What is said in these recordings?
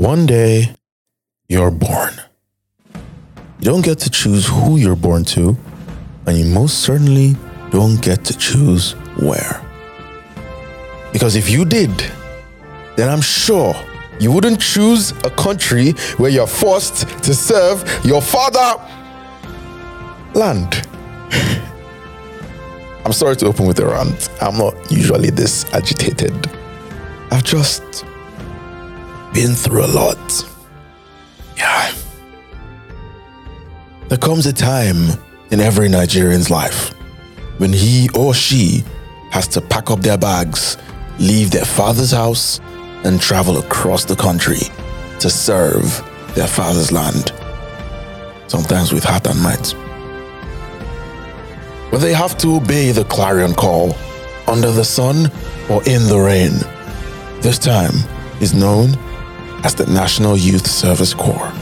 One day, you're born. You don't get to choose who you're born to, and you most certainly don't get to choose where. Because if you did, then I'm sure you wouldn't choose a country where you're forced to serve your father land. I'm sorry to open with a rant. I'm not usually this agitated. I've just been through a lot. Yeah. There comes a time in every Nigerian's life when he or she has to pack up their bags, leave their father's house, and travel across the country to serve their father's land. Sometimes with heart and might. But they have to obey the clarion call under the sun or in the rain. This time is known as the National Youth Service Corps,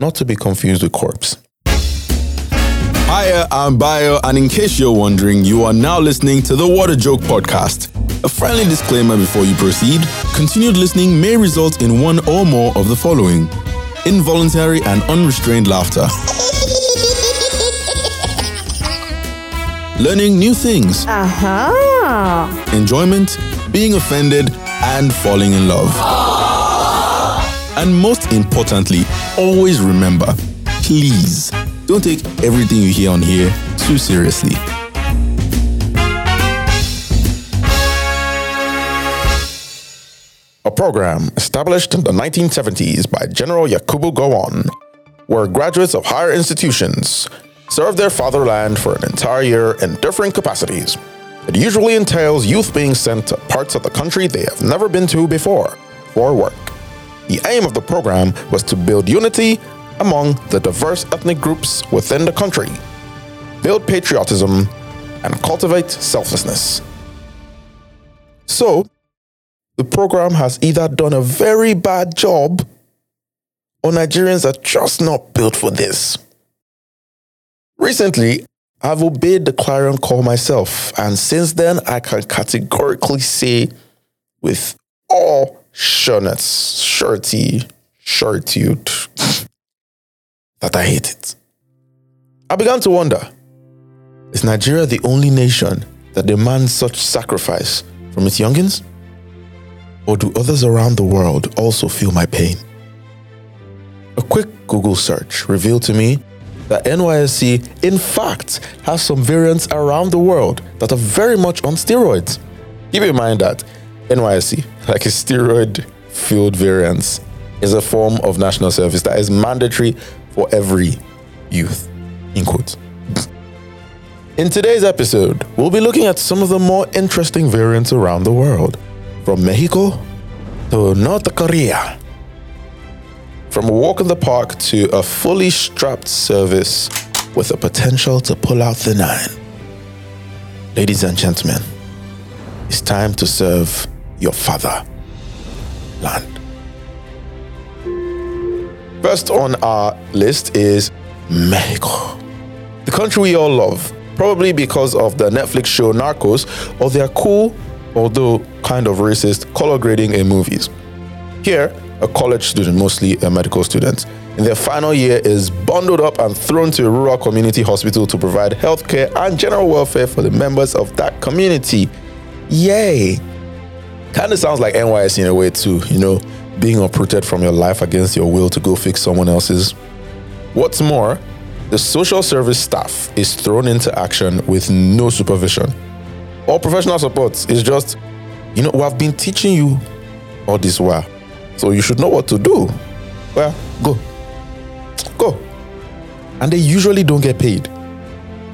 not to be confused with corps. Hiya, I'm Bayo, and in case you're wondering, you are now listening to the What a Joke podcast. A friendly disclaimer before you proceed continued listening may result in one or more of the following involuntary and unrestrained laughter, learning new things, Uh-huh. enjoyment, being offended, and falling in love. And most importantly, always remember please don't take everything you hear on here too seriously. a program established in the 1970s by General Yakubu Gowon, where graduates of higher institutions serve their fatherland for an entire year in different capacities. It usually entails youth being sent to parts of the country they have never been to before for work. The aim of the program was to build unity among the diverse ethnic groups within the country, build patriotism, and cultivate selflessness. So, the program has either done a very bad job or Nigerians are just not built for this. Recently, I've obeyed the clarion call myself, and since then, I can categorically say with all sureness, surety, suritude, that I hate it. I began to wonder is Nigeria the only nation that demands such sacrifice from its youngins? Or do others around the world also feel my pain? A quick Google search revealed to me that NYSC, in fact, has some variants around the world that are very much on steroids. Keep in mind that NYSC, like a steroid filled variants, is a form of national service that is mandatory for every youth. In quotes. In today's episode, we'll be looking at some of the more interesting variants around the world, from Mexico to North Korea. From a walk in the park to a fully strapped service with the potential to pull out the nine. Ladies and gentlemen, it's time to serve your father land. First on our list is Mexico, the country we all love, probably because of the Netflix show Narcos or their cool, although kind of racist, color grading in movies. Here, a college student, mostly a medical student, in their final year is bundled up and thrown to a rural community hospital to provide healthcare and general welfare for the members of that community. Yay! Kind of sounds like NYS in a way, too, you know, being uprooted from your life against your will to go fix someone else's. What's more, the social service staff is thrown into action with no supervision or professional support. It's just, you know, we have been teaching you all this while, so you should know what to do. Well, go. Go. And they usually don't get paid.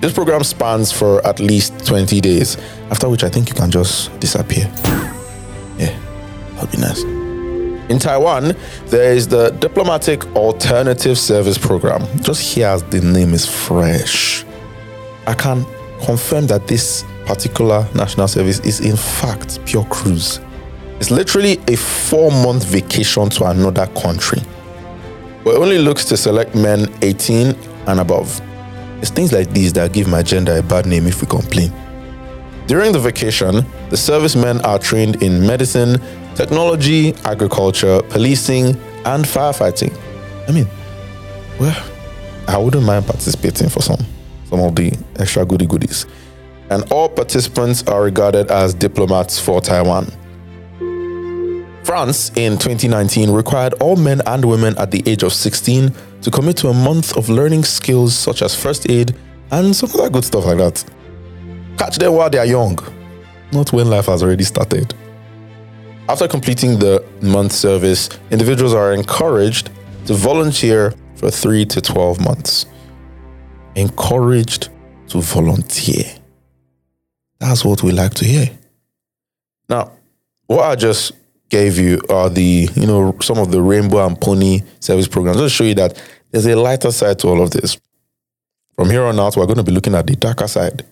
This program spans for at least 20 days, after which I think you can just disappear. In Taiwan, there is the Diplomatic Alternative Service Program. Just here as the name is fresh. I can confirm that this particular national service is in fact pure cruise. It's literally a four month vacation to another country. But it only looks to select men 18 and above. It's things like these that give my gender a bad name if we complain. During the vacation, the servicemen are trained in medicine, technology, agriculture, policing, and firefighting. I mean, well, I wouldn't mind participating for some some of the extra goody goodies. And all participants are regarded as diplomats for Taiwan. France in 2019 required all men and women at the age of 16 to commit to a month of learning skills such as first aid and some other good stuff like that. Catch them while they are young, not when life has already started. After completing the month service, individuals are encouraged to volunteer for 3 to 12 months. Encouraged to volunteer. That's what we like to hear. Now, what I just gave you are the, you know, some of the rainbow and pony service programs. Just show you that there's a lighter side to all of this. From here on out, we're going to be looking at the darker side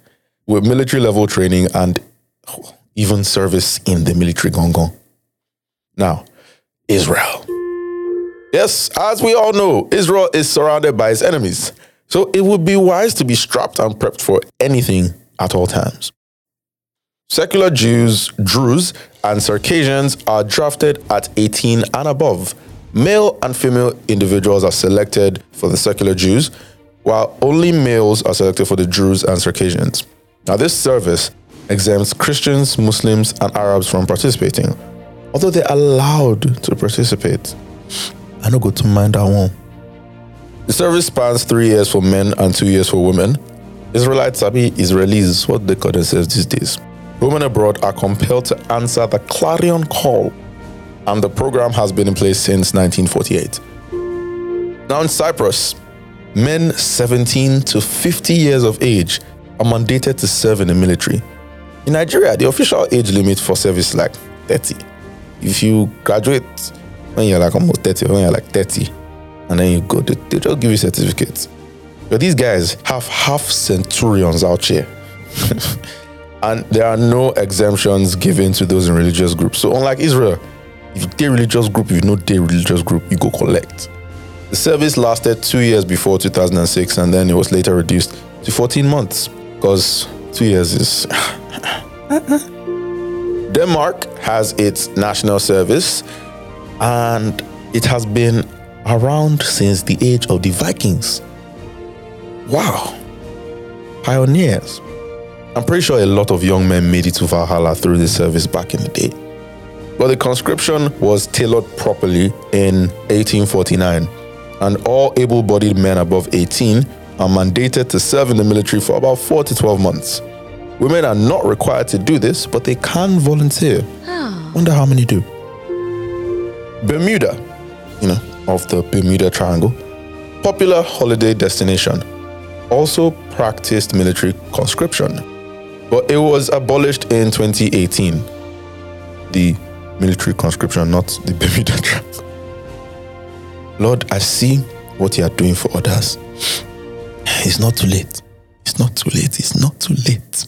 with military level training and even service in the military gongon. Now, Israel. Yes, as we all know, Israel is surrounded by its enemies. So it would be wise to be strapped and prepped for anything at all times. Secular Jews, Druze, and Circassians are drafted at 18 and above. Male and female individuals are selected for the secular Jews, while only males are selected for the Druze and Circassians. Now, this service exempts Christians, Muslims, and Arabs from participating, although they're allowed to participate. I don't go to mind that one. The service spans three years for men and two years for women. Israelites, Sabi Israelis, what they call themselves these days. Women abroad are compelled to answer the clarion call, and the program has been in place since 1948. Now, in Cyprus, men 17 to 50 years of age are mandated to serve in the military. In Nigeria, the official age limit for service is like 30. If you graduate when you're like almost 30, when you're like 30, and then you go, they, they just give you certificates. But these guys have half centurions out here. and there are no exemptions given to those in religious groups. So unlike Israel, if you dare religious group, if you know dare religious group, you go collect. The service lasted two years before 2006, and then it was later reduced to 14 months because two years is. Denmark has its national service, and it has been around since the age of the Vikings. Wow. Pioneers. I'm pretty sure a lot of young men made it to Valhalla through the service back in the day. But the conscription was tailored properly in 1849, and all able bodied men above 18 are mandated to serve in the military for about 4 to 12 months. Women are not required to do this, but they can volunteer. Ah. Wonder how many do. Bermuda, you know, of the Bermuda Triangle, popular holiday destination, also practiced military conscription, but it was abolished in 2018. The military conscription, not the Bermuda Triangle. Lord, I see what you are doing for others. It's not too late. It's not too late. It's not too late.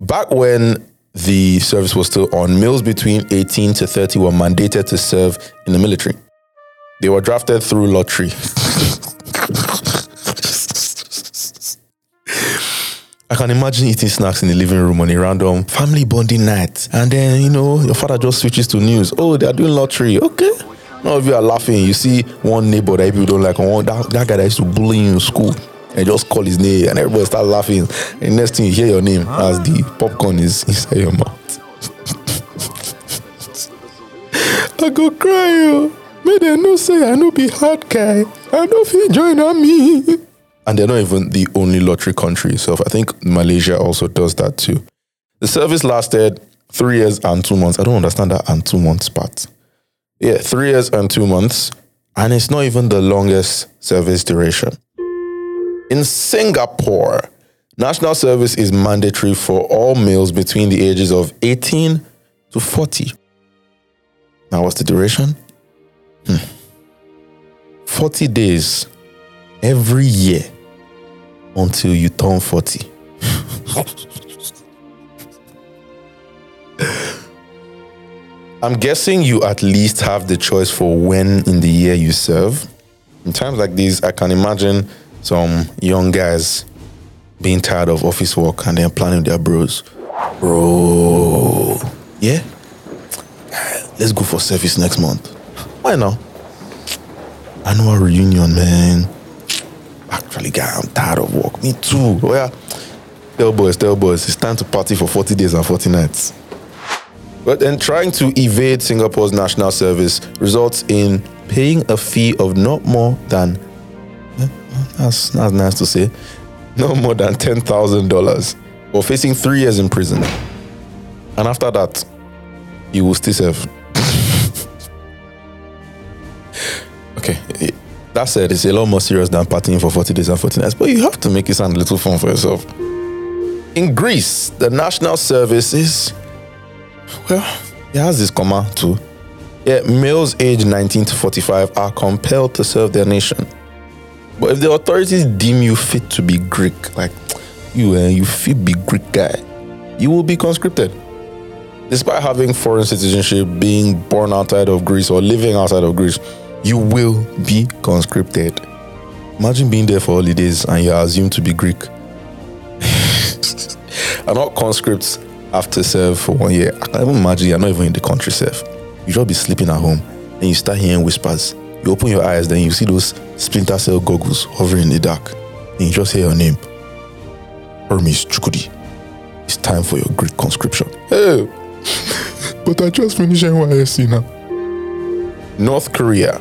Back when the service was still on, males between 18 to 30 were mandated to serve in the military. They were drafted through lottery. I can imagine eating snacks in the living room on a random family bonding night. And then, you know, your father just switches to news. Oh, they are doing lottery. Okay. Now, if you are laughing, you see one neighbor that people don't like, one, that, that guy that used to bully you in school, and just call his name, and everybody start laughing. And next thing you hear your name ah. as the popcorn is inside your mouth. I go cry, yo. May they no say I no be hard guy. I don't feel join on me. And they're not even the only lottery country. So I think Malaysia also does that too. The service lasted three years and two months. I don't understand that and two months part. Yeah, three years and two months. And it's not even the longest service duration. In Singapore, national service is mandatory for all males between the ages of 18 to 40. Now, what's the duration? Hmm. 40 days every year until you turn 40. I'm guessing you at least have the choice for when in the year you serve. In times like these, I can imagine some young guys being tired of office work and then planning their bros. Bro, yeah? Let's go for service next month. Why not? Annual reunion, man. Actually, guy, I'm tired of work. Me too. Oh, yeah. Tell boys, tell boys, it's time to party for 40 days and 40 nights. But then trying to evade Singapore's national service results in paying a fee of not more than, that's, that's nice to say, no more than $10,000 or facing three years in prison. And after that, you will still serve. okay, eh, that said, it's a lot more serious than partying for 40 days and 40 nights, but you have to make it sound a little fun for yourself. In Greece, the national service is, well, it has this comma too. Yeah, males aged 19 to 45 are compelled to serve their nation. But if the authorities deem you fit to be Greek, like you, uh, you fit be Greek guy, you will be conscripted. Despite having foreign citizenship, being born outside of Greece or living outside of Greece, you will be conscripted. Imagine being there for holidays and you're assumed to be Greek. and all conscripts have to serve for one year. I can't even imagine you're not even in the country serve. You just be sleeping at home and you start hearing whispers. You open your eyes, then you see those splinter cell goggles hovering in the dark. And you just hear your name. Hermes Chukudi. It's time for your Greek conscription. Hey! but I just finished NYSC now. North Korea.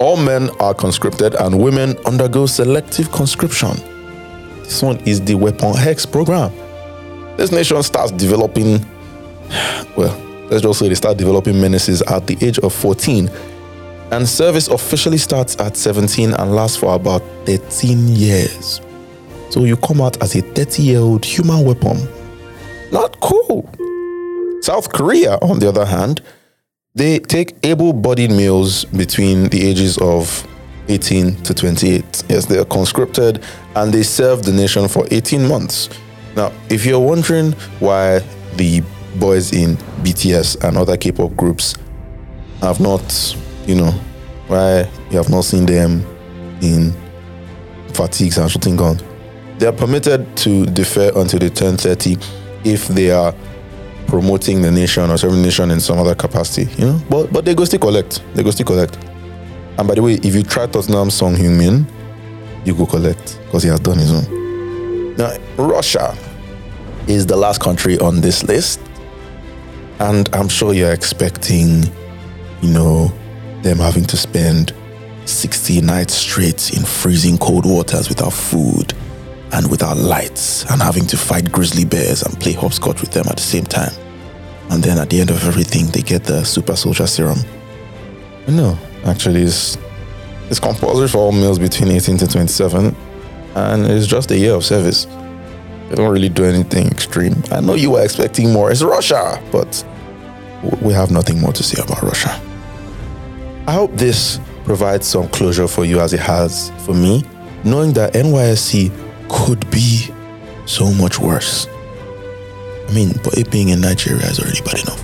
All men are conscripted and women undergo selective conscription. This one is the Weapon X program. This nation starts developing, well, let's just say they start developing menaces at the age of 14. And service officially starts at 17 and lasts for about 13 years. So you come out as a 30 year old human weapon. Not cool. South Korea, on the other hand, they take able bodied males between the ages of 18 to 28. Yes, they are conscripted and they serve the nation for 18 months. Now, if you're wondering why the boys in BTS and other K pop groups have not, you know, why you have not seen them in fatigues and shooting guns, they are permitted to defer until they turn 30 if they are promoting the nation or serving the nation in some other capacity, you know. But but they go still collect. They go still collect. And by the way, if you try Tottenham Son Heung-min, you go collect because he has done his own. Now, Russia is the last country on this list, and I'm sure you're expecting, you know, them having to spend 60 nights straight in freezing cold waters without food and without lights and having to fight grizzly bears and play hopscotch with them at the same time. And then at the end of everything, they get the super soldier serum. No, actually, it's, it's compulsory for all males between 18 to 27, and it's just a year of service. They don't really do anything extreme. I know you were expecting more. It's Russia, but we have nothing more to say about Russia. I hope this provides some closure for you as it has for me, knowing that NYSC could be so much worse. I mean, but it being in Nigeria is already bad enough.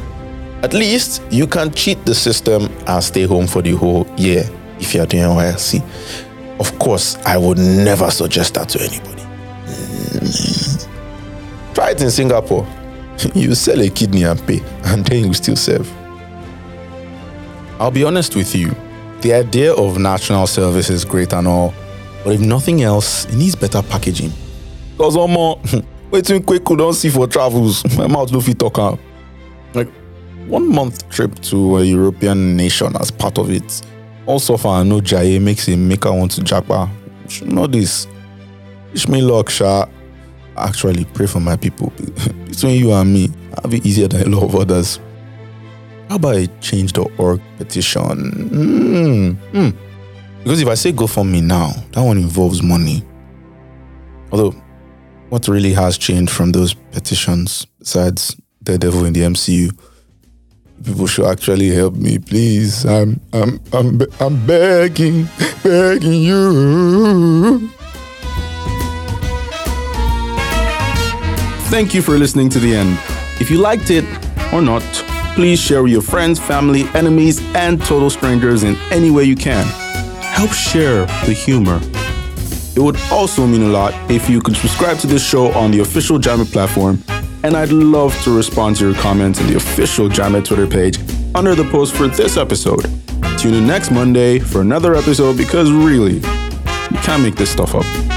At least you can cheat the system and stay home for the whole year if you're doing NYSC. Of course, I would never suggest that to anybody. Try it in Singapore. You sell a kidney and pay, and then you still serve. I'll be honest with you. The idea of national service is great and all, but if nothing else, it needs better packaging. Cause one more, waiting quick could don't see for travels. My mouth no fit talk am. Like one month trip to a European nation as part of it. Also, for know Jaye makes a maker want to japa. Know this. Wish me luck, Sha. Actually, pray for my people. Between you and me, I'll be easier than a lot of others. How about I change the org petition? Mm, mm. Because if I say go for me now, that one involves money. Although, what really has changed from those petitions, besides Daredevil in the MCU, people should actually help me, please. I'm, I'm, I'm, I'm begging, begging you. Thank you for listening to the end. If you liked it or not, please share with your friends, family, enemies, and total strangers in any way you can. Help share the humor. It would also mean a lot if you could subscribe to this show on the official Jamit platform, and I'd love to respond to your comments on the official Jamit Twitter page under the post for this episode. Tune in next Monday for another episode because really, you can't make this stuff up.